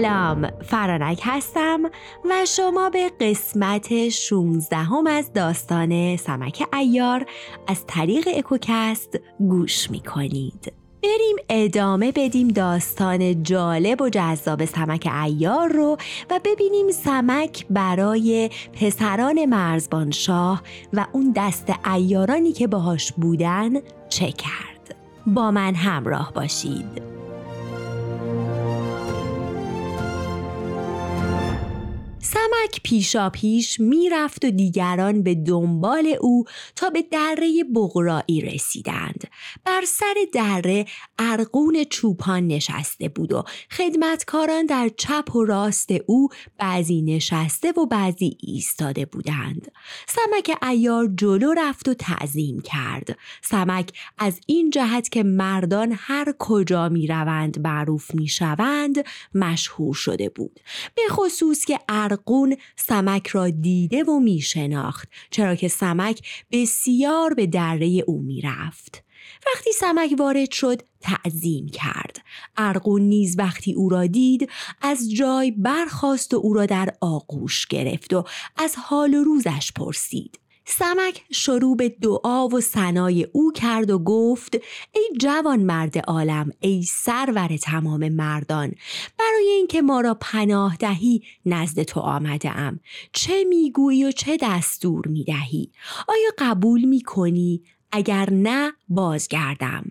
سلام فرانک هستم و شما به قسمت 16 هم از داستان سمک ایار از طریق اکوکست گوش می کنید بریم ادامه بدیم داستان جالب و جذاب سمک ایار رو و ببینیم سمک برای پسران مرزبان شاه و اون دست ایارانی که باهاش بودن چه کرد. با من همراه باشید. سمک پیشا پیش می‌رفت و دیگران به دنبال او تا به دره بغرایی رسیدند. بر سر دره ارقون چوپان نشسته بود و خدمتکاران در چپ و راست او بعضی نشسته و بعضی ایستاده بودند. سمک ایار جلو رفت و تعظیم کرد. سمک از این جهت که مردان هر کجا می روند معروف می شوند مشهور شده بود. به خصوص که ارقون سمک را دیده و می شناخت چرا که سمک بسیار به دره او می رفت. وقتی سمک وارد شد تعظیم کرد ارقون نیز وقتی او را دید از جای برخاست و او را در آغوش گرفت و از حال و روزش پرسید سمک شروع به دعا و سنای او کرد و گفت ای جوان مرد عالم ای سرور تمام مردان برای اینکه ما را پناه دهی نزد تو آمده ام چه می‌گویی و چه دستور می‌دهی؟ آیا قبول می‌کنی؟ اگر نه بازگردم.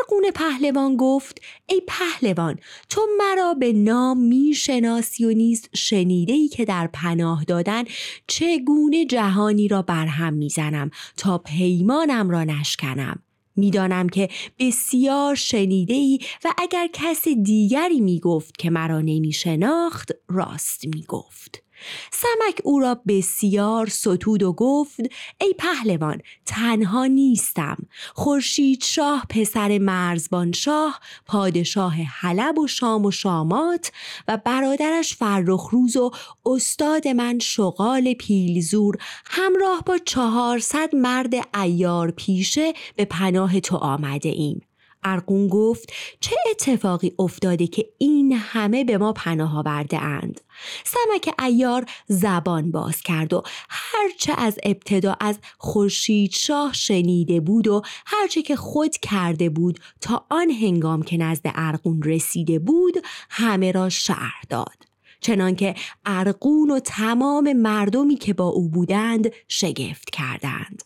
ارقون پهلوان گفت ای پهلوان تو مرا به نام می‌شناسی و نیز شنیده ای که در پناه دادن چگونه جهانی را برهم می‌زنم تا پیمانم را نشکنم می‌دانم که بسیار شنیده ای و اگر کس دیگری می‌گفت که مرا نمی شناخت راست می‌گفت. سمک او را بسیار ستود و گفت ای پهلوان تنها نیستم. خورشید شاه پسر مرزبان شاه پادشاه حلب و شام و شامات و برادرش فرخ روز و استاد من شغال پیلزور همراه با چهارصد مرد ایار پیشه به پناه تو آمده ایم. ارقون گفت چه اتفاقی افتاده که این همه به ما پناه آورده اند؟ سمک ایار زبان باز کرد و هرچه از ابتدا از خورشید شاه شنیده بود و هرچه که خود کرده بود تا آن هنگام که نزد ارقون رسیده بود همه را شهر داد. چنانکه ارقون و تمام مردمی که با او بودند شگفت کردند.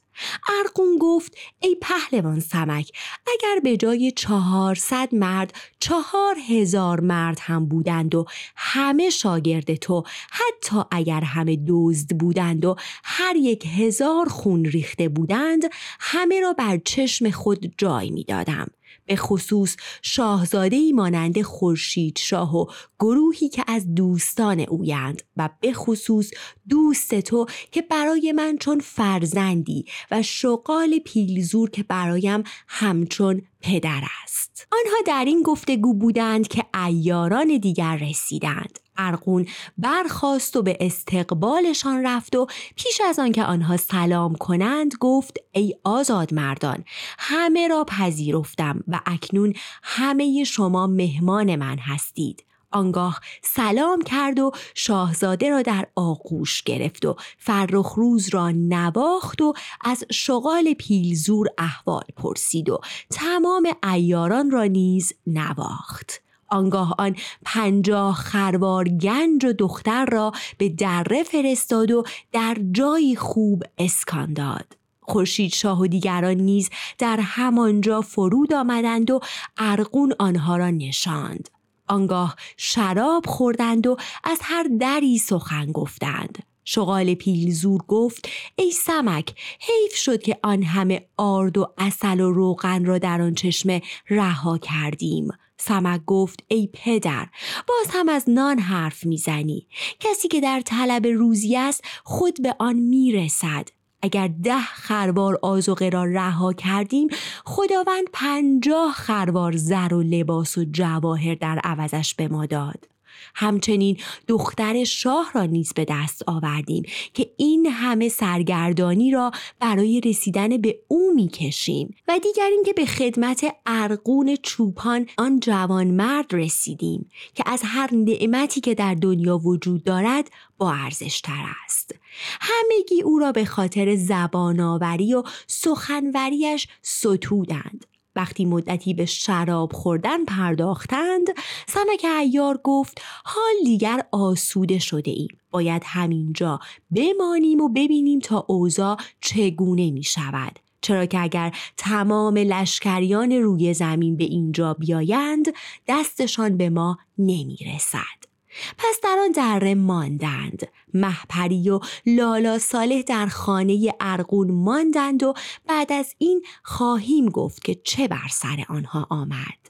ارقون گفت ای پهلوان سمک اگر به جای چهارصد مرد چهار هزار مرد هم بودند و همه شاگرد تو حتی اگر همه دزد بودند و هر یک هزار خون ریخته بودند همه را بر چشم خود جای می دادم. به خصوص شاهزاده ای مانند خورشید شاه و گروهی که از دوستان اویند و به خصوص دوست تو که برای من چون فرزندی و شغال پیلزور که برایم همچون پدر است. آنها در این گفتگو بودند که ایاران دیگر رسیدند. ارقون برخاست و به استقبالشان رفت و پیش از آنکه آنها سلام کنند گفت ای آزاد مردان همه را پذیرفتم و اکنون همه شما مهمان من هستید. آنگاه سلام کرد و شاهزاده را در آغوش گرفت و فرخ روز را نواخت و از شغال پیلزور احوال پرسید و تمام ایاران را نیز نواخت. آنگاه آن پنجاه خروار گنج و دختر را به دره فرستاد و در جایی خوب اسکان داد. خورشید شاه و دیگران نیز در همانجا فرود آمدند و ارقون آنها را نشاند. آنگاه شراب خوردند و از هر دری سخن گفتند. شغال پیلزور گفت ای سمک حیف شد که آن همه آرد و اصل و روغن را در آن چشمه رها کردیم. سمک گفت ای پدر باز هم از نان حرف می‌زنی. کسی که در طلب روزی است خود به آن می‌رسد. اگر ده خروار آزوقه را رها کردیم خداوند پنجاه خروار زر و لباس و جواهر در عوضش به ما داد. همچنین دختر شاه را نیز به دست آوردیم که این همه سرگردانی را برای رسیدن به او می‌کشیم و دیگر اینکه به خدمت ارقون چوپان آن جوان مرد رسیدیم که از هر نعمتی که در دنیا وجود دارد با ارزشتر است. همگی او را به خاطر زبانآوری و سخنوریش ستودند. وقتی مدتی به شراب خوردن پرداختند سمک ایار گفت حال دیگر آسوده شده ایم باید همینجا بمانیم و ببینیم تا اوضاع چگونه می شود چرا که اگر تمام لشکریان روی زمین به اینجا بیایند دستشان به ما نمی رسد. پس در آن دره ماندند. محپری و لالا صالح در خانه ارقون ماندند و بعد از این خواهیم گفت که چه بر سر آنها آمد.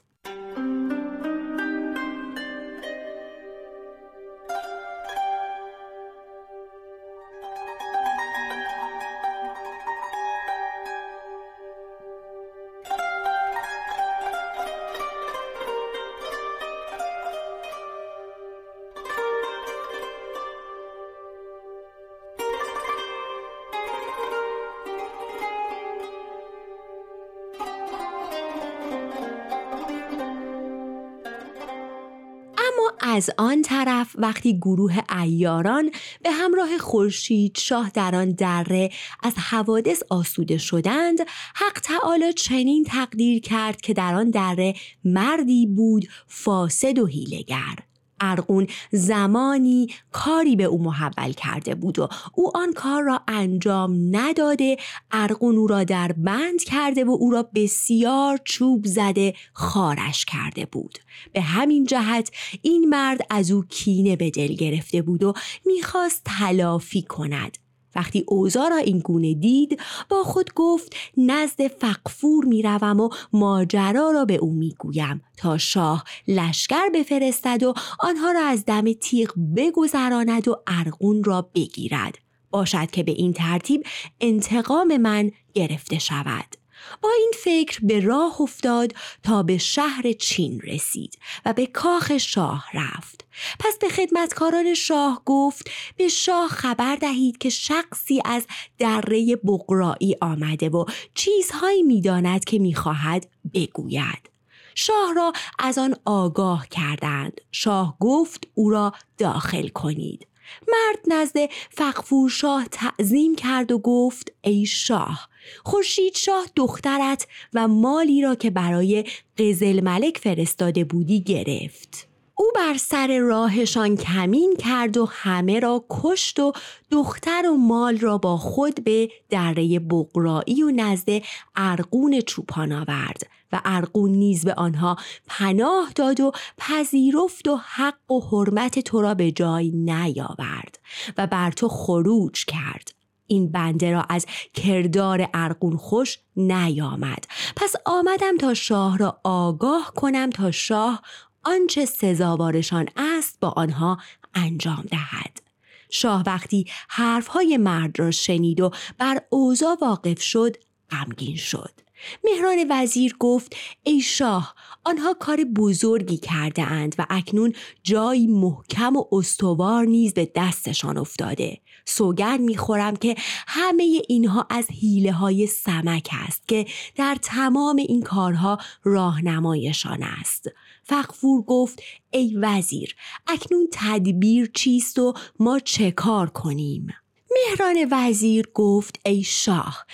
از آن طرف وقتی گروه ایاران به همراه خورشید شاه در آن دره از حوادث آسوده شدند حق تعالی چنین تقدیر کرد که در آن دره مردی بود فاسد و هیلگر ارقون زمانی کاری به او محول کرده بود و او آن کار را انجام نداده ارقون او را در بند کرده و او را بسیار چوب زده خارش کرده بود. به همین جهت این مرد از او کینه به دل گرفته بود و می‌خواست تلافی کند. وقتی اوزا را این گونه دید با خود گفت نزد فقفور می‌روم و ماجرا را به او می‌گویم تا شاه لشکر بفرستد و آنها را از دم تیغ بگذراند و ارغون را بگیرد. باشد که به این ترتیب انتقام من گرفته شود. با این فکر به راه افتاد تا به شهر چین رسید و به کاخ شاه رفت. پس به خدمتکاران شاه گفت به شاه خبر دهید که شخصی از دره بقرایی آمده و چیزهایی می‌داند که می‌خواهد بگوید. شاه را از آن آگاه کردند. شاه گفت او را داخل کنید. مرد نزد فقفور شاه تعظیم کرد و گفت ای شاه خورشید شاه دخترت و مالی را که برای قزل ملک فرستاده بودی گرفت. او بر سر راهشان کمین کرد و همه را کشت و دختر و مال را با خود به دره بقرایی و نزد ارقون چوپان آورد. و ارقون نیز به آنها پناه داد و پذیرفت و حق و حرمت تو را به جای نیاورد و بر تو خروج کرد. این بنده را از کردار ارقون خوش نیامد. پس آمدم تا شاه را آگاه کنم تا شاه آنچه سزاوارشان است با آنها انجام دهد. شاه وقتی حرفهای مرد را شنید و بر اوضاع واقف شد غمگین شد. مهران وزیر گفت ای شاه آنها کار بزرگی کرده اند و اکنون جایی محکم و استوار نیز به دستشان افتاده. سوگن می‌خورم که همه اینها از حیله های سمک است که در تمام این کارها راهنمایشان است. فقفور گفت ای وزیر اکنون تدبیر چیست و ما چه کار کنیم؟ مهران وزیر گفت ای شاه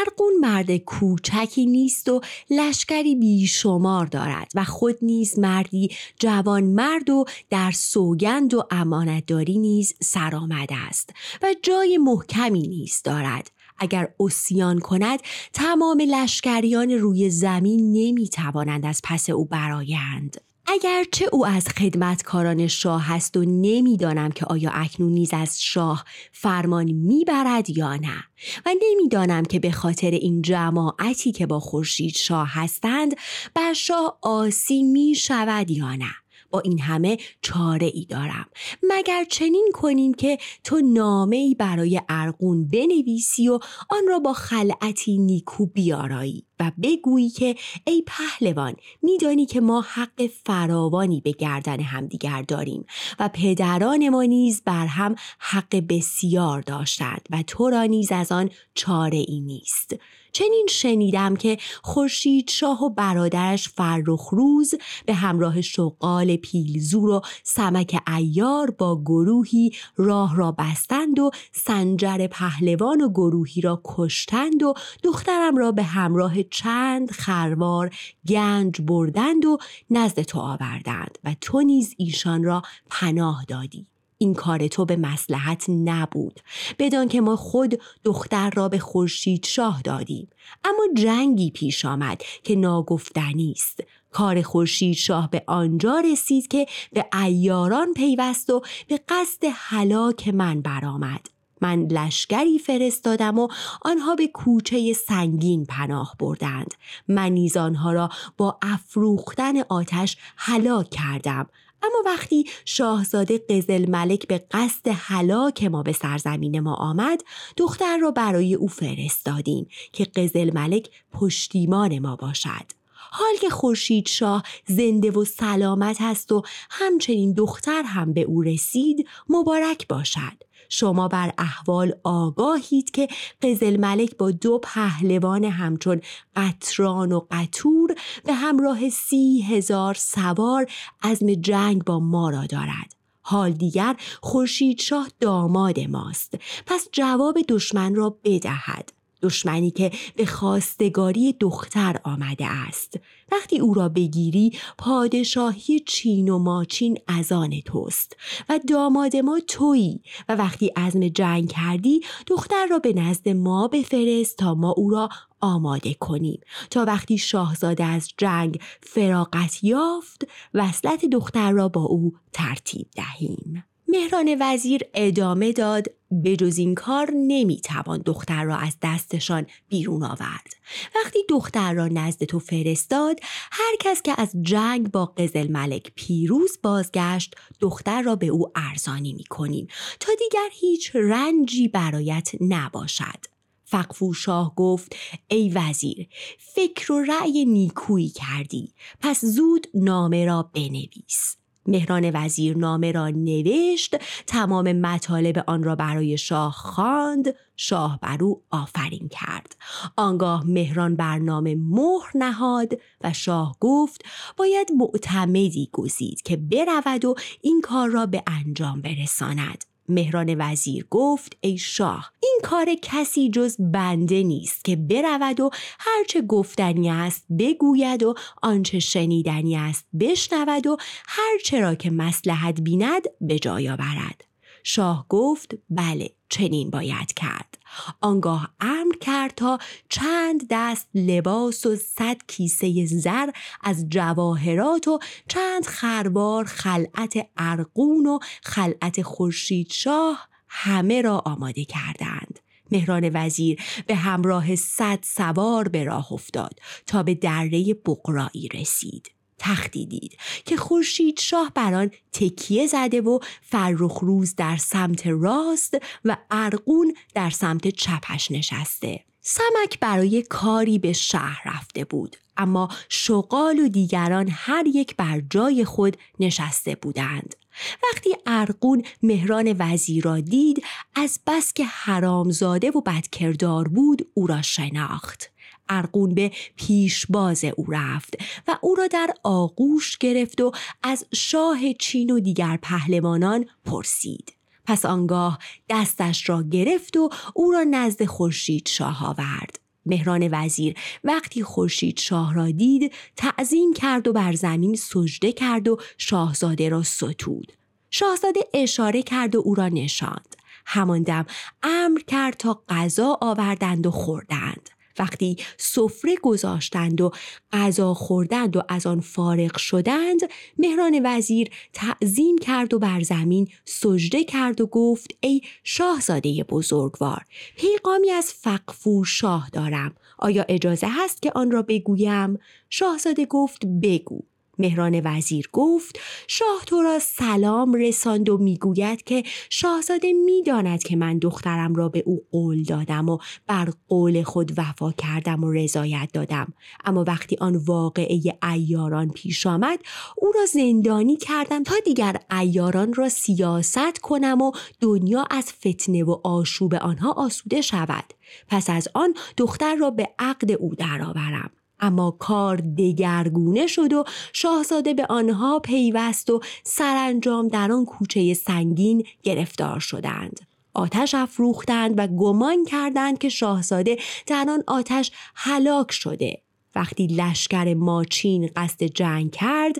ارقون مرد کوچکی نیست و لشکری بیشمار دارد و خود نیز مردی جوان مرد و در سوگند و امانتداری نیز سرآمده است و جای محکمی نیز دارد. اگر اسیان کند تمام لشکریان روی زمین نمی توانند از پس او برایند اگرچه او از خدمتکاران شاه هست و نمی‌دانم که آیا اکنون نیز از شاه فرمان می‌برد یا نه و نمی‌دانم که به خاطر این جماعتی که با خورشید شاه هستند بر شاه آسی می شود یا نه. با این همه چاره ای دارم. مگر چنین کنیم که تو نامه ای برای ارقون بنویسی و آن را با خلعتی نیکو بیارایی؟ و بگویی که ای پهلوان میدانی که ما حق فراوانی به گردن همدیگر داریم و پدران ما نیز بر هم حق بسیار داشتند و تو را نیز از آن چاره ای نیست. چنین شنیدم که خورشید شاه و برادرش فرخ روز به همراه شغال پیلزور و سمک ایار با گروهی راه را بستند و سنجر پهلوان و گروهی را کشتند و دخترم را به همراه چند خروار گنج بردند و نزد تو آوردند و تو نیز ایشان را پناه دادی. این کار تو به مسلحت نبود. بدان که ما خود دختر را به خورشید شاه دادیم. اما جنگی پیش آمد که ناگفتنی است. کار خورشید شاه به آنجا رسید که به ایاران پیوست و به قصد هلاک من برآمد. من لشکری فرستادم و آنها به کوچه سنگین پناه بردند. من نیز آنها را با افروختن آتش هلاک کردم. اما وقتی شاهزاده قزل ملک به قصد هلاک ما به سرزمین ما آمد دختر را برای او فرستادیم که قزل ملک پشتیمان ما باشد. حال که خورشید شاه زنده و سلامت است و همچنین دختر هم به او رسید مبارک باشد. شما بر احوال آگاهید که قزل ملک با دو پهلوان همچون قطران و قطور به همراه سی هزار سوار عزم جنگ با ما را دارد. حال دیگر خورشید شاه داماد ماست. پس جواب دشمن را بدهد. دشمنی که به خواستگاری دختر آمده است. وقتی او را بگیری پادشاهی چین و ماچین از آن توست و داماد ما تویی و وقتی عزم جنگ کردی دختر را به نزد ما بفرست تا ما او را آماده کنیم. تا وقتی شاهزاده از جنگ فراغت یافت وصلت دختر را با او ترتیب دهیم. مهران وزیر ادامه داد به جز این کار نمی‌توان دختر را از دستشان بیرون آورد. وقتی دختر را نزد تو فرستاد هر کس که از جنگ با قزل ملک پیروز بازگشت دختر را به او ارزانی می کنیم تا دیگر هیچ رنجی برایت نباشد. فقفو شاه گفت ای وزیر فکر و رأی نیکویی کردی. پس زود نامه را بنویس. مهران وزیر نامه را نوشت تمام مطالب آن را برای شاه خواند شاه بر او آفرین کرد. آنگاه مهران برنامه مهر نهاد و شاه گفت باید معتمدی گزید که برود و این کار را به انجام برساند. مهران وزیر گفت ای شاه این کار کسی جز بنده نیست که برود و هرچه گفتنی است بگوید و آنچه شنیدنی است بشنود و هرچه را که مسلحت بیند به جای آورد. شاه گفت بله چنین باید کرد. آنگاه امر کرد تا چند دست لباس و صد کیسه زر از جواهرات و چند خروار خلعت ارقون و خلعت خورشید شاه همه را آماده کردند. مهران وزیر به همراه صد سوار به راه افتاد تا به دره بقرایی رسید. تختی دید که خورشید شاه بر آن تکیه زده و فرخ روز در سمت راست و ارقون در سمت چپش نشسته. سمک برای کاری به شهر رفته بود اما شغال و دیگران هر یک بر جای خود نشسته بودند. وقتی ارقون مهران وزیر را دید از بس که حرامزاده و بدکردار بود او را شناخت. ارقون به پیشباز او رفت و او را در آغوش گرفت و از شاه چین و دیگر پهلوانان پرسید. پس آنگاه دستش را گرفت و او را نزد خورشید شاه آورد. مهران وزیر وقتی خورشید شاه را دید تعظیم کرد و بر زمین سجده کرد و شاهزاده را ستود. شاهزاده اشاره کرد و او را نشاند. همان دم امر کرد تا غذا آوردند و خوردند. وقتی سفره گذاشتند و غذا خوردند و از آن فارغ شدند مهران وزیر تعظیم کرد و بر زمین سجده کرد و گفت ای شاهزاده بزرگوار پیغامی از فقفور شاه دارم. آیا اجازه هست که آن را بگویم؟ شاهزاده گفت بگو. مهران وزیر گفت شاه تو را سلام رساند و می‌گوید که شاهزاده می‌داند که من دخترم را به او قول دادم و بر قول خود وفا کردم و رضایت دادم. اما وقتی آن واقعه ایاران پیش آمد او را زندانی کردم تا دیگر ایاران را سیاست کنم و دنیا از فتنه و آشوب آنها آسوده شود. پس از آن دختر را به عقد او درآورم. اما کار دگرگونه شد و شاهزاده به آنها پیوست و سرانجام در آن کوچه سنگین گرفتار شدند. آتش افروختند و گمان کردند که شاهزاده در آن آتش هلاک شده. وقتی لشکر ماچین قصد جنگ کرد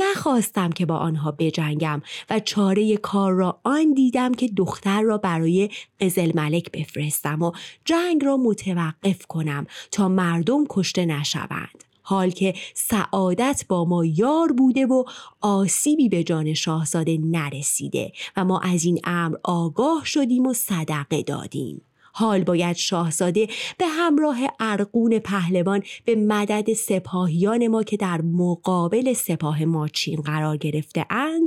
نخواستم که با آنها بجنگم و چاره کار را آن دیدم که دختر را برای قزل ملک بفرستم و جنگ را متوقف کنم تا مردم کشته نشوند. حال که سعادت با ما یار بوده و آسیبی به جان شاهزاده نرسیده و ما از این امر آگاه شدیم و صدقه دادیم. حال باید شاهزاده به همراه ارقون پهلوان به مدد سپاهیان ما که در مقابل سپاه ماچین قرار گرفته اند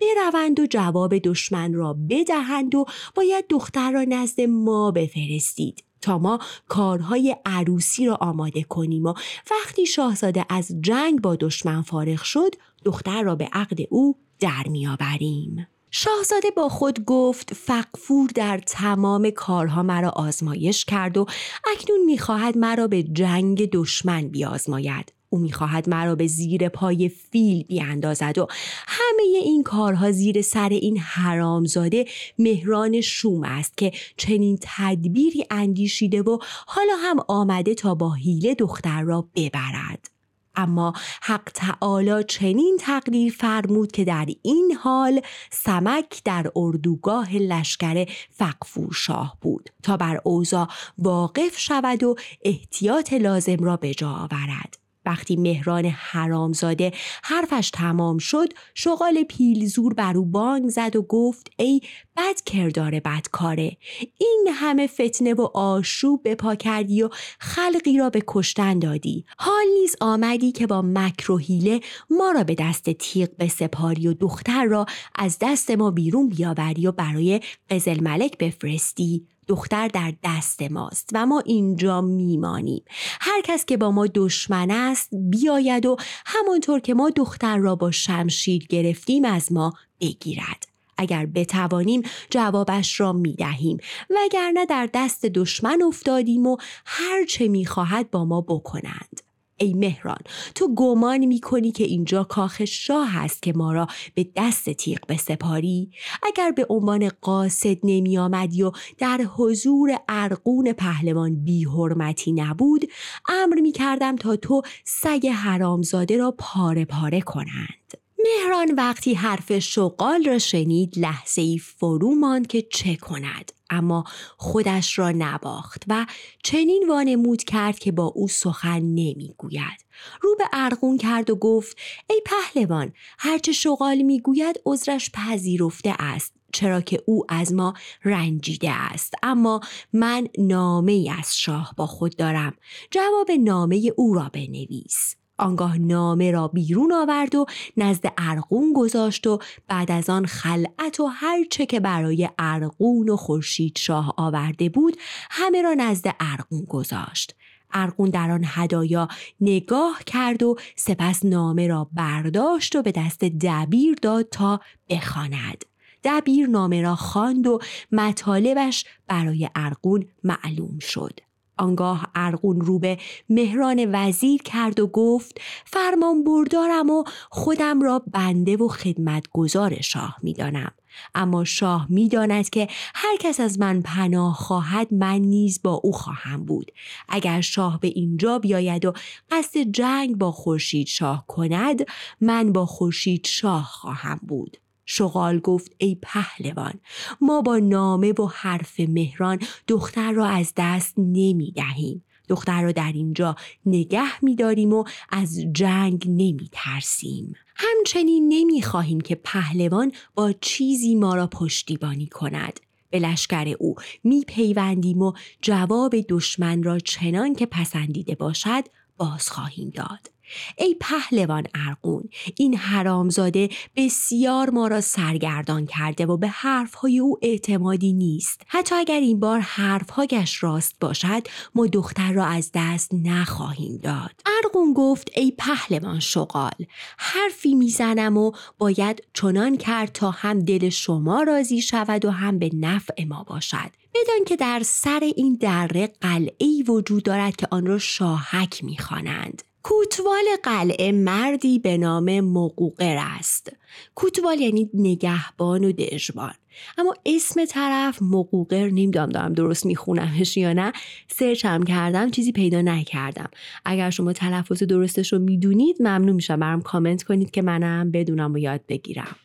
بروند و جواب دشمن را بدهند و باید دختر را نزد ما بفرستید تا ما کارهای عروسی را آماده کنیم و وقتی شاهزاده از جنگ با دشمن فارغ شد دختر را به عقد او در میآوریم. شاهزاده با خود گفت فقفور در تمام کارها مرا آزمایش کرد و اکنون می‌خواهد مرا به جنگ دشمن بیازماید. او می‌خواهد مرا به زیر پای فیل بیاندازد و همه این کارها زیر سر این حرامزاده مهران شوم است که چنین تدبیری اندیشیده و حالا هم آمده تا با حیله دختر را ببرد. اما حق تعالی چنین تقدیر فرمود که در این حال سمک در اردوگاه لشکر فقفور شاه بود تا بر اوضاع واقف شود و احتیاط لازم را به جا آورد. وقتی مهران حرامزاده حرفش تمام شد شغال پیلزور بر او بانگ زد و گفت ای بد کردار بدکاره این همه فتنه و آشوب به پا کردی و خلقی را به کشتن دادی. حال نیز آمدی که با مکر و حیله ما را به دست تیغ به سپاری و دختر را از دست ما بیرون بیاوری و برای قزل ملک بفرستی. دختر در دست ماست و ما اینجا میمانیم. هر کس که با ما دشمن است بیاید و همانطور که ما دختر را با شمشیر گرفتیم از ما بگیرد. اگر بتوانیم جوابش را می دهیم وگرنه در دست دشمن افتادیم و هر چه می خواهد با ما بکنند. ای مهران تو گمان می کنی که اینجا کاخ شاه است که ما را به دست تیغ بسپاری؟ اگر به عنوان قاصد نمی آمدی و در حضور ارقون پهلوان بی حرمتی نبود امر می کردم تا تو سگ حرامزاده را پاره پاره کنند. مهران وقتی حرف شغال را شنید لحظه ای فرو ماند که چه کند. اما خودش را نباخت و چنین وانمود کرد که با او سخن نمی‌گوید. رو به ارغون کرد و گفت ای پهلوان هرچه شغال می‌گوید عذرش پذیرفته است چرا که او از ما رنجیده است. اما من نامه از شاه با خود دارم. جواب نامه او را بنویس. آنگاه نامه را بیرون آورد و نزد ارقون گذاشت و بعد از آن خلعت و هر چه که برای ارقون و خورشید شاه آورده بود همه را نزد ارقون گذاشت. ارقون در آن هدایا نگاه کرد و سپس نامه را برداشت و به دست دبیر داد تا بخواند. دبیر نامه را خواند و مطالبش برای ارقون معلوم شد. آنگاه ارقون رو به مهران وزیر کرد و گفت فرمان بردارم و خودم را بنده و خدمتگزار شاه می‌دانم. اما شاه می‌داند که هر کس از من پناه خواهد من نیز با او خواهم بود. اگر شاه به اینجا بیاید و قصد جنگ با خورشید شاه کند من با خورشید شاه خواهم بود. شغال گفت ای پهلوان ما با نامه و حرف مهران دختر را از دست نمی دهیم. دختر را در اینجا نگه می داریم و از جنگ نمی ترسیم. همچنین نمی خواهیم که پهلوان با چیزی ما را پشتیبانی کند. به لشکر او می پیوندیم و جواب دشمن را چنان که پسندیده باشد باز خواهیم داد. ای پهلوان ارقون این حرامزاده بسیار ما را سرگردان کرده و به حرفهای او اعتمادی نیست. حتی اگر این بار حرفهایش راست باشد ما دختر را از دست نخواهیم داد. ارقون گفت ای پهلوان شغال حرفی می‌زنم و باید چنان کرد تا هم دل شما راضی شود و هم به نفع ما باشد. بدان که در سر این دره قلعه وجود دارد که آن را شاهک می‌خوانند. کوتوال قلعه مردی به نام مقوقر است. کوتوال یعنی نگهبان و دژبان اما اسم طرف مقوقر نمی‌دونم دارم درست میخونمش یا نه. سرچ هم کردم چیزی پیدا نکردم. اگر شما تلفظ درستش رو می‌دونید ممنون میشم. برام کامنت کنید که منم بدونم و یاد بگیرم.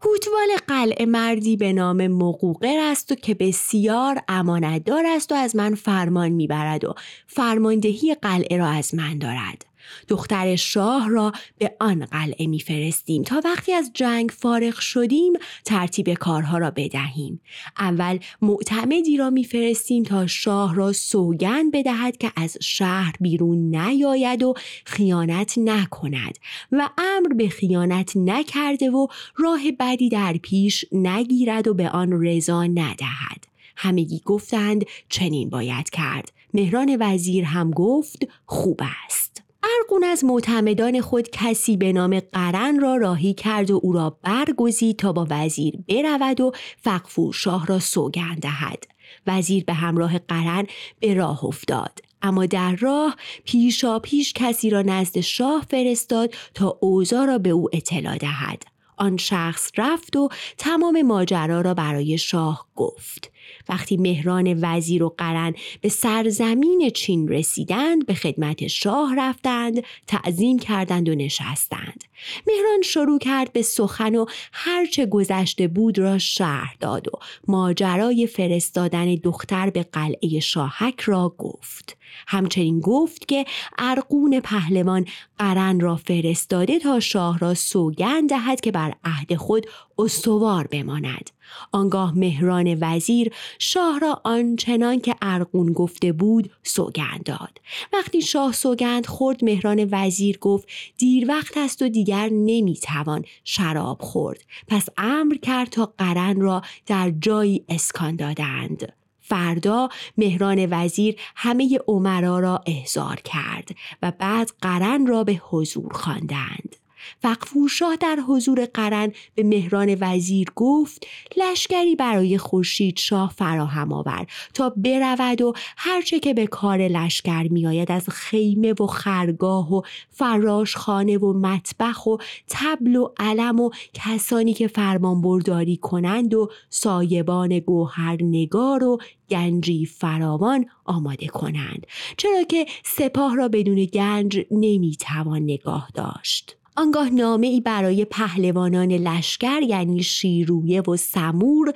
کوتوال قلعه مردی به نام مقوقر است و که بسیار امانتدار است و از من فرمان می‌برد و فرماندهی قلعه را از من دارد. دختر شاه را به آن قلعه میفرستیم تا وقتی از جنگ فارغ شدیم ترتیب کارها را بدهیم. اول معتمدی را میفرستیم تا شاه را سوگند بدهد که از شهر بیرون نیاید و خیانت نکند و امر به خیانت نکرده و راه بدی در پیش نگیرد و به آن رضا ندهد. همگی گفتند چنین باید کرد. مهران وزیر هم گفت خوب است. ارگون از معتمدان خود کسی به نام قرن را راهی کرد و او را برگزید تا با وزیر برود و فقفور شاه را سوگند دهد. وزیر به همراه قرن به راه افتاد. اما در راه پیشا پیش کسی را نزد شاه فرستاد تا اوضاع را به او اطلاع دهد. آن شخص رفت و تمام ماجرا را برای شاه گفت. وقتی مهران وزیر و قرن به سرزمین چین رسیدند به خدمت شاه رفتند تعظیم کردند و نشستند. مهران شروع کرد به سخن و هرچه گذشته بود را شهر داد و ماجرای فرستادن دختر به قلعه شاهک را گفت. همچنین گفت که ارقون پهلوان قرن را فرستاده تا شاه را سوگند دهد که بر عهد خود استوار بماند. آنگاه مهران وزیر شاه را آنچنان که ارقون گفته بود سوگند داد. وقتی شاه سوگند خورد مهران وزیر گفت دیر وقت است و دیگر نمی‌توان شراب خورد. پس امر کرد تا قرن را در جایی اسکان دادند. فردا مهران وزیر همه عمرا را احضار کرد و بعد قرن را به حضور خواندند. فقفورشاه در حضور قرن به مهران وزیر گفت لشکری برای خورشید شاه فراهم آور تا برود و هرچه که به کار لشکر میآید از خیمه و خرگاه و فراشخانه و مطبخ و تبل و علم و کسانی که فرمان برداری کنند و سایبان گوهر نگار و گنجی فراوان آماده کنند چرا که سپاه را بدون گنج نمی‌توان نگاه داشت. آنگاه نامه ای برای پهلوانان لشکر یعنی شیرویه و سمور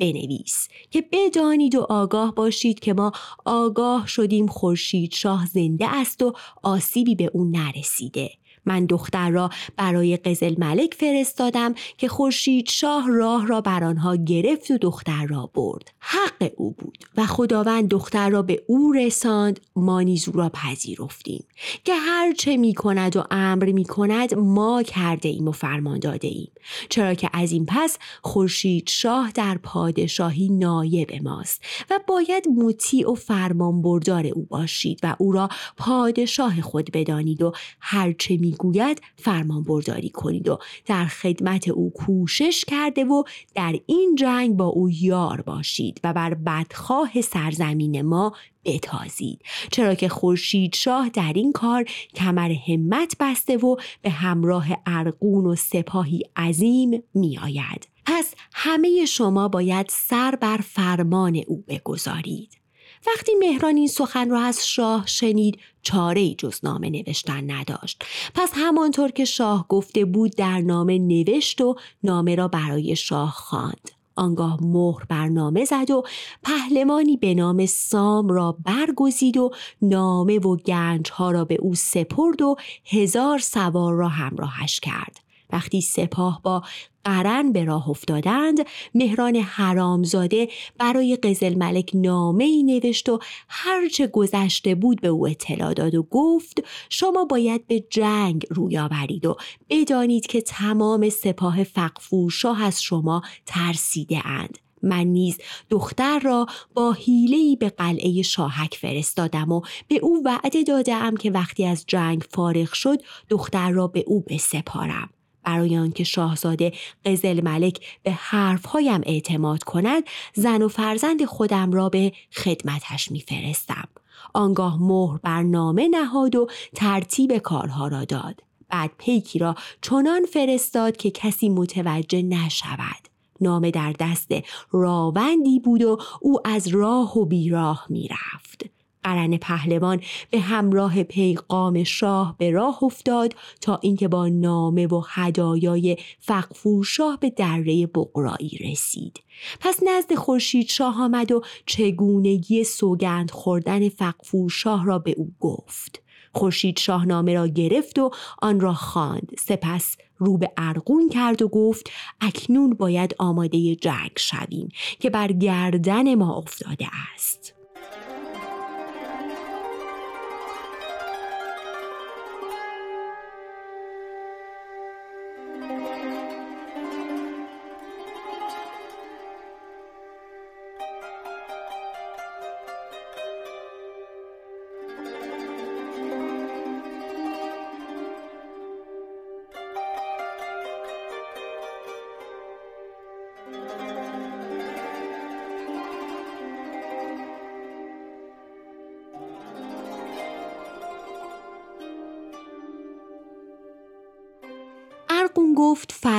بنویس که بدانید و آگاه باشید که ما آگاه شدیم خورشید شاه زنده است و آسیبی به او نرسیده. من دختر را برای قزل ملک فرستادم که خورشید شاه راه را بر آنها گرفت و دختر را برد. حق او بود و خداوند دختر را به او رساند ما نیز او را پذیرفتیم. که هر چه می کند و امر می کند ما کرده ایم و فرمان داده ایم. چرا که از این پس خورشید شاه در پادشاهی نایب ماست و باید مطیع و فرمان بردار او باشید و او را پادشاه خود بدانید و هرچه می‌گوید فرمان برداری کنید و در خدمت او کوشش کرده و در این جنگ با او یار باشید و بر بدخواه سرزمین ما بتازید چرا که خورشید شاه در این کار کمر همت بسته و به همراه ارقون و سپاهی عظیم می آید. پس همه شما باید سر بر فرمان او بگذارید. وقتی مهران این سخن را از شاه شنید چاره جز نامه نوشتن نداشت. پس همانطور که شاه گفته بود در نامه نوشت و نامه را برای شاه خواند. آنگاه مهر برنامه زد و پهلمانی به نام سام را برگزید و نامه و گنج ها را به او سپرد و هزار سوار را همراهش کرد. وقتی سپاه با قرن به راه افتادند مهران حرامزاده برای قزل ملک نامه ای نوشت و هرچه گذشته بود به او اطلاع داد و گفت شما باید به جنگ روی آورید و بدانید که تمام سپاه فقفور شاه از شما ترسیده اند من نیز دختر را با حیله‌ای به قلعه شاهک فرستادم و به او وعده دادم که وقتی از جنگ فارغ شد دختر را به او بسپارم. برای آنکه شاهزاده قزل ملک به حرفهایم اعتماد کند زن و فرزند خودم را به خدمتش میفرستم. آنگاه مهر بر نامه نهاد و ترتیب کارها را داد. بعد پیکی را چنان فرستاد که کسی متوجه نشود. نامه در دست راوندی بود و او از راه و بیراه می‌رفت. قرن پهلوان به همراه پیغام شاه به راه افتاد تا اینکه با نامه و هدایای فقفور شاه به دره بقرایی رسید. پس نزد خورشید شاه آمد و چگونگی سوگند خوردن فقفور شاه را به او گفت. خورشید شاهنامه را گرفت و آن را خواند. سپس رو به ارغون کرد و گفت اکنون باید آماده جنگ شویم که بر گردن ما افتاده است.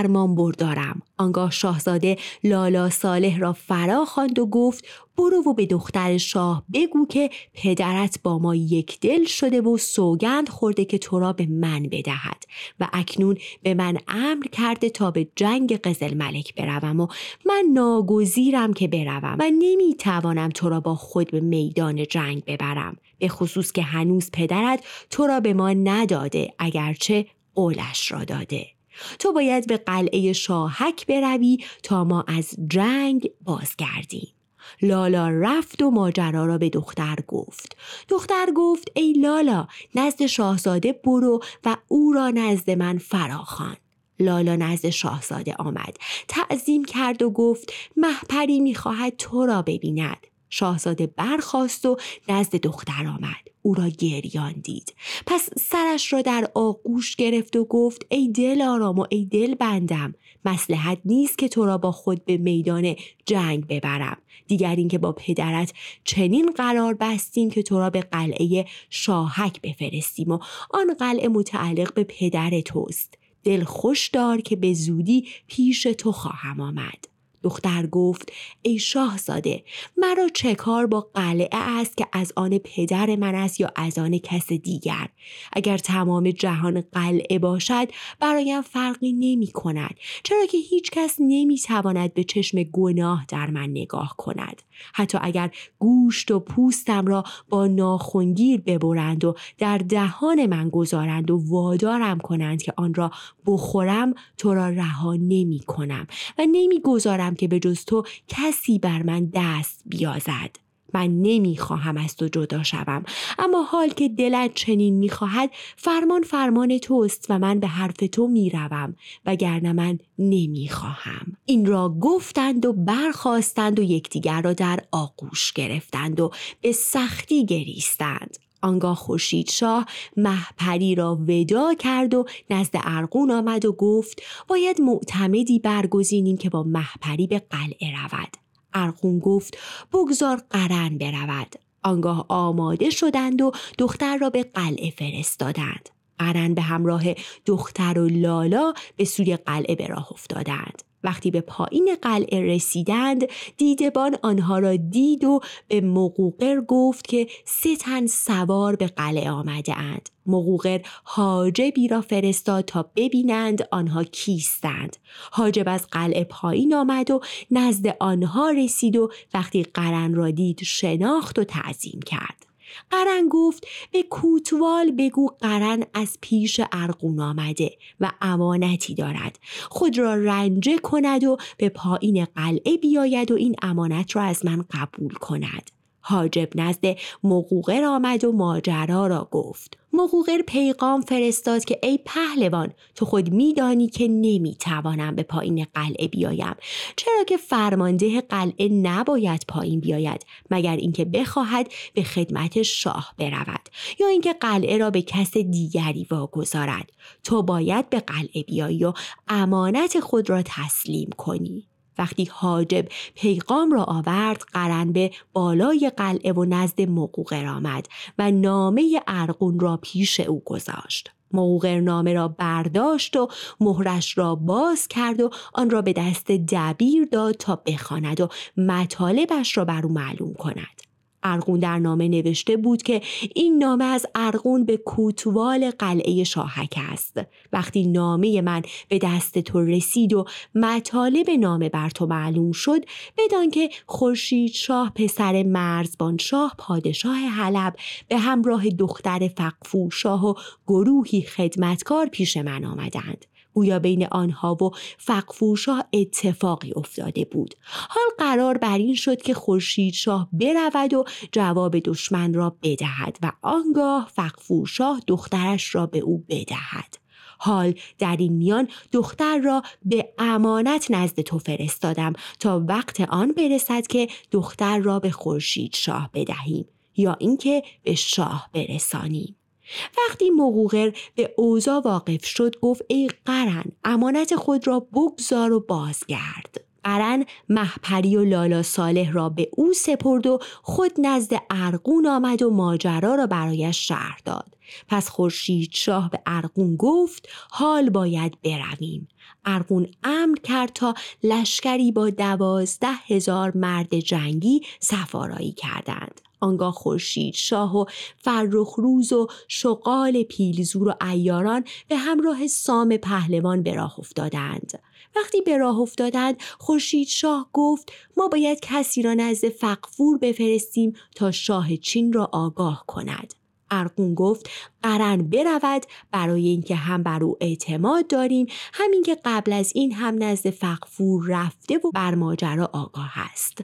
فرمان بردارم. آنگاه شاهزاده لالا صالح را فرا خواند و گفت برو و به دختر شاه بگو که پدرت با ما یک دل شده و سوگند خورده که تو را به من بدهد و اکنون به من امر کرده تا به جنگ قزل ملک بروم و من ناگزیرم که بروم و نمی‌توانم تو را با خود به میدان جنگ ببرم. به خصوص که هنوز پدرت تو را به ما نداده اگرچه قولش را داده. تو باید به قلعه شاهک بروی تا ما از جنگ بازگردیم. لالا رفت و ماجرا را به دختر گفت. دختر گفت ای لالا نزد شاهزاده برو و او را نزد من فراخوان. لالا نزد شاهزاده آمد. تعظیم کرد و گفت محپری می‌خواهد تو را ببیند. شاهزاده برخاست و نزد دختر آمد. او را گریان دید. پس سرش را در آغوش گرفت و گفت ای دل آرام و ای دل بندم. مسلحت نیست که تو را با خود به میدان جنگ ببرم. دیگر اینکه با پدرت چنین قرار بستیم که تو را به قلعه شاهک بفرستیم و آن قلعه متعلق به پدر توست. دل خوش دار که به زودی پیش تو خواهم آمد. دختر گفت ای شاهزاده مرا چه کار با قلعه است که از آن پدر من است یا از آن کس دیگر؟ اگر تمام جهان قلعه باشد برایم فرقی نمی کند چرا که هیچ کس نمی تواند به چشم گناه در من نگاه کند؟ حتی اگر گوشت و پوستم را با ناخونگیر ببرند و در دهان من گذارند و وادارم کنند که آن را بخورم تو را رها نمی کنم و نمی گذارم که به جز تو کسی بر من دست بیازد. من نمی‌خواهم از تو جدا شوم. اما حال که دلت چنین می‌خواهد فرمان فرمان توست و من به حرف تو می‌روم وگرنه من نمی‌خواهم. این را گفتند و برخواستند و یکدیگر را در آغوش گرفتند و به سختی گریستند. آنگاه خورشید شاه محپری را ودا کرد و نزد ارقون آمد و گفت باید معتمدی برگزینیم که با محپری به قلعه رود. ارقون گفت بگذار قرن برود. آنگاه آماده شدند و دختر را به قلعه فرستادند. قرن به همراه دختر و لالا به سوی قلعه به راه افتادند وقتی به پایین قلعه رسیدند دیدبان آنها را دید و به مقوقر گفت که سه تن سوار به قلعه آمده اند. مقوقر حاجبی را فرستاد تا ببینند آنها کیستند. حاجب از قلعه پایین آمد و نزد آنها رسید و وقتی قرن را دید شناخت و تعظیم کرد. قرن گفت به کوتوال بگو قرن از پیش ارقون آمده و امانتی دارد. خود را رنجه کند و به پایین قلعه بیاید و این امانت را از من قبول کند. حاجب نزد مقوقر آمد و ماجرا را گفت. مقوقر پیغام فرستاد که ای پهلوان تو خود میدانی که نمی‌توانم به پایین قلعه بیایم. چرا که فرمانده قلعه نباید پایین بیاید مگر اینکه بخواهد به خدمت شاه برود یا اینکه قلعه را به کس دیگری واگذارد. تو باید به قلعه بیایی و امانت خود را تسلیم کنی. وقتی حاجب پیغام را آورد قرن به بالای قلعه و نزد مقوقر آمد و نامه ارقون را پیش او گذاشت. موقر نامه را برداشت و مهرش را باز کرد و آن را به دست دبیر داد تا بخواند و مطالبش را بر او معلوم کند. ارغون در نامه نوشته بود که این نامه از ارغون به کوتوال قلعه شاهک است. وقتی نامه من به دست تو رسید و مطالب نامه بر تو معلوم شد بدان که خورشید شاه پسر مرزبان شاه پادشاه حلب به همراه دختر فقفور شاه و گروهی خدمتکار پیش من آمدند. گویا بین آنها و فقفورشاه اتفاقی افتاده بود. حال قرار بر این شد که خورشید شاه برود و جواب دشمن را بدهد و آنگاه فقفورشاه دخترش را به او بدهد. حال در این میان دختر را به امانت نزد تو فرستادم تا وقت آن برسد که دختر را به خورشید شاه بدهیم یا اینکه به شاه برسانیم. وقتی مقوقر به اوزا واقف شد گفت ای قرن امانت خود را بگذار و بازگرد. قرن محپری و لالا صالح را به او سپرد و خود نزد ارقون آمد و ماجرا را برایش شهر داد. پس خورشید شاه به ارقون گفت حال باید برویم. ارقون امر کرد تا لشکری با دوازده هزار مرد جنگی سفارایی کردند. آنگاه خورشید شاه و فرخ روز و شغال پیلزور و ایاران به همراه سام پهلوان به راه افتادند. وقتی به راه افتادند خورشید شاه گفت ما باید کسی را نزد فقفور بفرستیم تا شاه چین را آگاه کند. ارقون گفت قرن برود برای اینکه هم بر او اعتماد داریم همین که قبل از این هم نزد فقفور رفته و بر ماجرا آگاه است.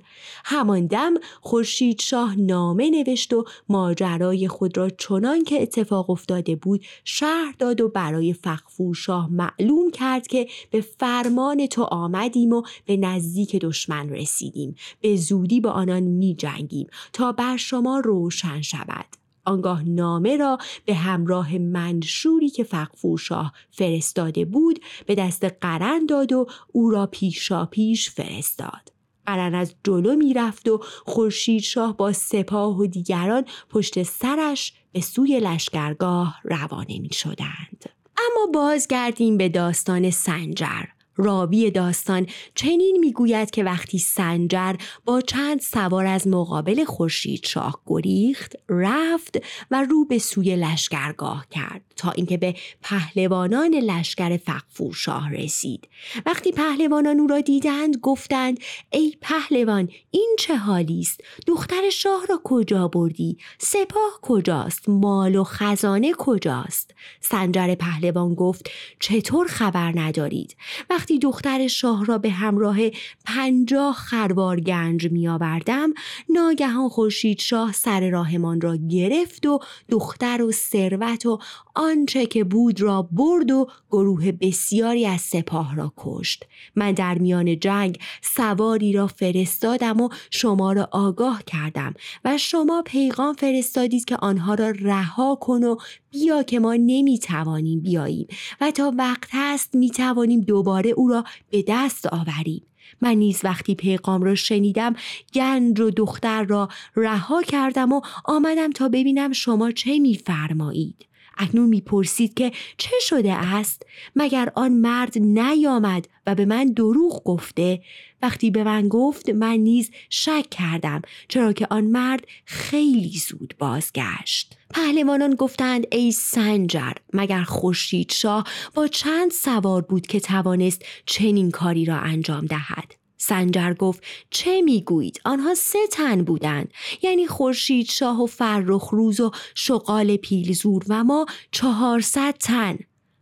همان دم خورشید شاه نامه نوشت و ماجرای خود را چنان که اتفاق افتاده بود شهر داد و برای فقفور شاه معلوم کرد که به فرمان تو آمدیم و به نزدیک دشمن رسیدیم. به زودی با آنان می جنگیم تا بر شما روشن شود. آنگاه نامه را به همراه منشوری که فقفور شاه فرستاده بود به دست قرن داد و او را پیشا پیش فرستاد. قرن از جلو می رفت و خورشید شاه با سپاه و دیگران پشت سرش به سوی لشکرگاه روانه می شدند. اما بازگردیم به داستان سنجر راوی داستان چنین می‌گوید که وقتی سنجر با چند سوار از مقابل خورشید شاه گریخت رفت و رو به سوی لشکرگاه کرد تا اینکه به پهلوانان لشکر فقفور شاه رسید. وقتی پهلوانان او را دیدند گفتند ای پهلوان این چه حالی است؟ دختر شاه را کجا بردی؟ سپاه کجاست؟ مال و خزانه کجاست؟ سنجر پهلوان گفت چطور خبر ندارید؟ وقتی دختر شاه را به همراه پنجاه خروار گنج می آوردم ناگهان خورشید شاه سر راهمان را گرفت و دختر و ثروت و آنچه که بود را برد و گروه بسیاری از سپاه را کشت. من در میان جنگ سواری را فرستادم و شما را آگاه کردم و شما پیغام فرستادید که آنها را رها کن و بیا که ما نمی‌توانیم بیاییم و تا وقت هست می‌توانیم دوباره او را به دست آوریم. من نیز وقتی پیغام را شنیدم گنج و دختر را رها کردم و آمدم تا ببینم شما چه میفرمایید. اکنون می‌پرسید که چه شده است؟ مگر آن مرد نیامد و به من دروغ گفته؟ وقتی به من گفت من نیز شک کردم چرا که آن مرد خیلی زود بازگشت. پهلوانان گفتند ای سنجر مگر خورشید شاه با چند سوار بود که توانست چنین کاری را انجام دهد؟ سنجر گفت چه می‌گویید؟ آنها سه تن بودند. یعنی خورشید شاه و فرخ روز و شغال پیلزور و ما چهارصد تن.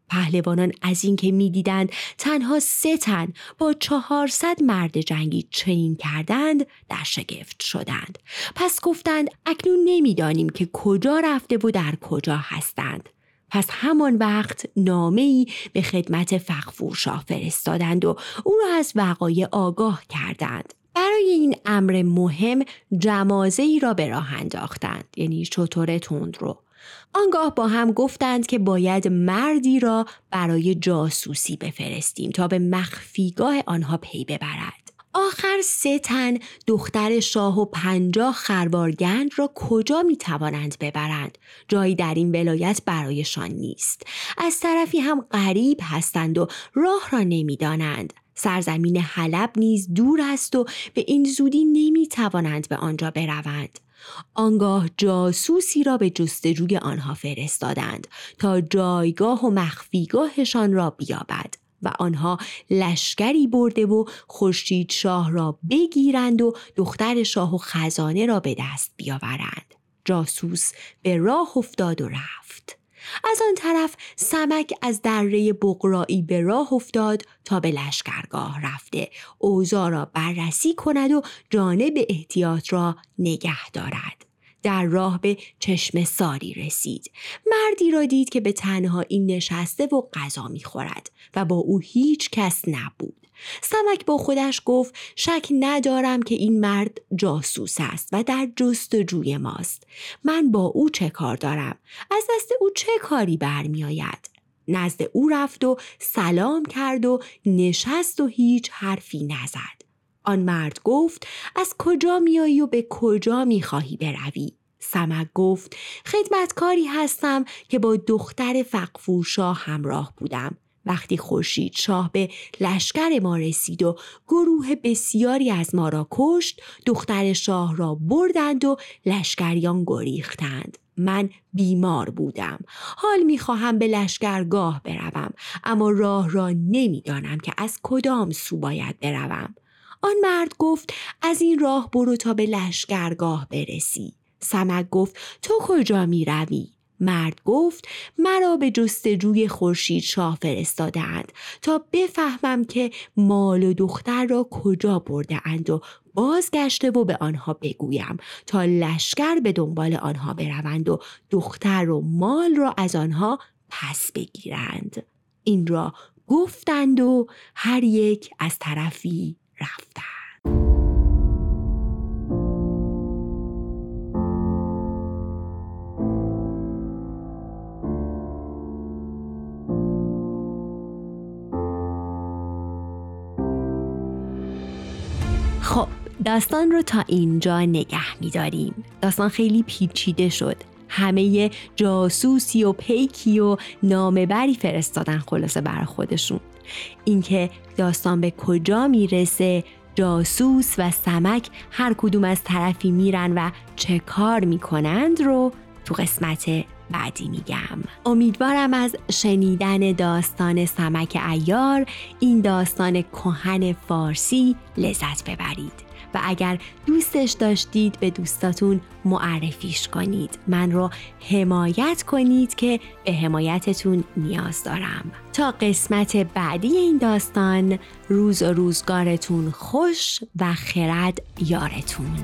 پهلوانان از اینکه می‌دیدند تنها سه تن با چهارصد مرد جنگی چنین کردند در شگفت شدند. پس گفتند اکنون نمی‌دانیم که کجا رفته و در کجا هستند. پس همان وقت نامه ای به خدمت فخفور شاه فرستادند و او را از وقایع آگاه کردند برای این امر مهم جمازه ای را به راه انداختند یعنی شطور تند رو آنگاه با هم گفتند که باید مردی را برای جاسوسی بفرستیم تا به مخفیگاه آنها پی ببرد. آخر سه تن دختر شاه و پنجاه خربارگند را کجا می توانند ببرند؟ جایی در این ولایت برایشان نیست. از طرفی هم غریب هستند و راه را نمی‌دانند. سرزمین حلب نیز دور است و به این زودی نمی توانند به آنجا بروند. آنگاه جاسوسی را به جستجوی آنها فرستادند تا جایگاه و مخفیگاهشان را بیابد و آنها لشکری برده و خورشید شاه را بگیرند و دختر شاه و خزانه را به دست بیاورند. جاسوس به راه افتاد و رفت. از آن طرف سمک از دره بقرایی به راه افتاد تا به لشکرگاه رفته. اوضاع را بررسی کند و جانب احتیاط را نگه دارد. در راه به چشم ساری رسید. مردی را دید که به تنهایی نشسته و غذا می‌خورد و با او هیچ کس نبود. سمک با خودش گفت شک ندارم که این مرد جاسوس است و در جستجوی ماست. من با او چه کار دارم؟ از دست او چه کاری برمیآید؟ نزد او رفت و سلام کرد و نشست و هیچ حرفی نزد. آن مرد گفت از کجا میایی و به کجا می‌خواهی بروی؟ سمک گفت خدمتکاری هستم که با دختر فقفورشاه همراه بودم. وقتی خورشید شاه به لشکر ما رسید و گروه بسیاری از ما را کشت دختر شاه را بردند و لشکریان گریختند. من بیمار بودم. حال می‌خواهم به لشکرگاه بروم اما راه را نمی‌دانم که از کدام سو باید بروم. آن مرد گفت از این راه برو تا به لشکرگاه برسی سمک گفت تو کجا می روی؟ مرد گفت مرا به جستجوی خورشید شاه فرستادهاند تا بفهمم که مال و دختر را کجا برده اند و بازگشته و به آنها بگویم تا لشکر به دنبال آنها بروند و دختر و مال را از آنها پس بگیرند این را گفتند و هر یک از طرفی رفتند خب داستان رو تا اینجا نگه میداریم. داستان خیلی پیچیده شد. همه جاسوسی و پیکی و نامبری فرستادن خلاصه بر خودشون. اینکه داستان به کجا می‌رسه جاسوس و سمک هر کدوم از طرفی میرن و چه کار می‌کنند رو تو قسمت بعدی میگم. امیدوارم از شنیدن داستان سمک ایار این داستان کهن فارسی لذت ببرید. و اگر دوستش داشتید به دوستاتون معرفیش کنید. من رو حمایت کنید که به حمایتتون نیاز دارم. تا قسمت بعدی این داستان روز و روزگارتون خوش و خرد یارتون.